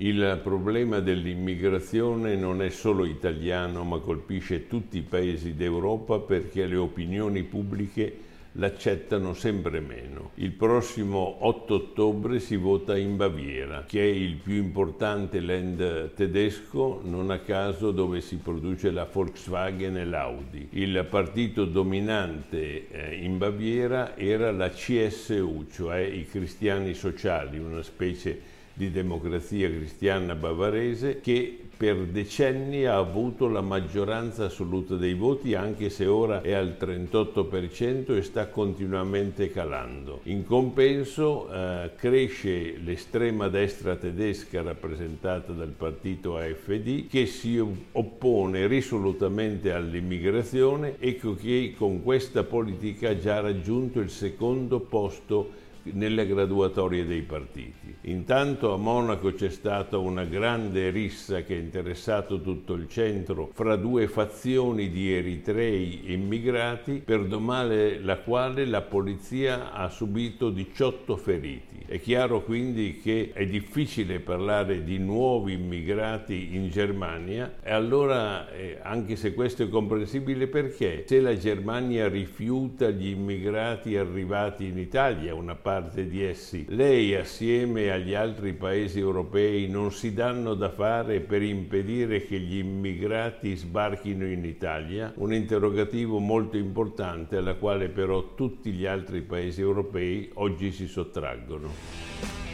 Il problema dell'immigrazione non è solo italiano, ma colpisce tutti i paesi d'Europa perché le opinioni pubbliche l'accettano sempre meno. Il prossimo 8 ottobre si vota in Baviera, che è il più importante land tedesco, non a caso dove si produce la Volkswagen e l'Audi. Il partito dominante eh, in Baviera era la CSU, cioè i cristiani sociali, una specie di democrazia cristiana bavarese che per decenni ha avuto la maggioranza assoluta dei voti anche se ora è al 38% e sta continuamente calando. In compenso eh, cresce l'estrema destra tedesca rappresentata dal partito AFD che si oppone risolutamente all'immigrazione e che con questa politica ha già raggiunto il secondo posto nelle graduatorie dei partiti. Intanto a Monaco c'è stata una grande rissa che ha interessato tutto il centro fra due fazioni di eritrei immigrati, per domare la quale la polizia ha subito 18 feriti. È chiaro quindi che è difficile parlare di nuovi immigrati in Germania e allora, eh, anche se questo è comprensibile perché, se la Germania rifiuta gli immigrati arrivati in Italia, una parte di essi, lei assieme agli altri paesi europei non si danno da fare per impedire che gli immigrati sbarchino in Italia? Un interrogativo molto importante alla quale però tutti gli altri paesi europei oggi si sottraggono.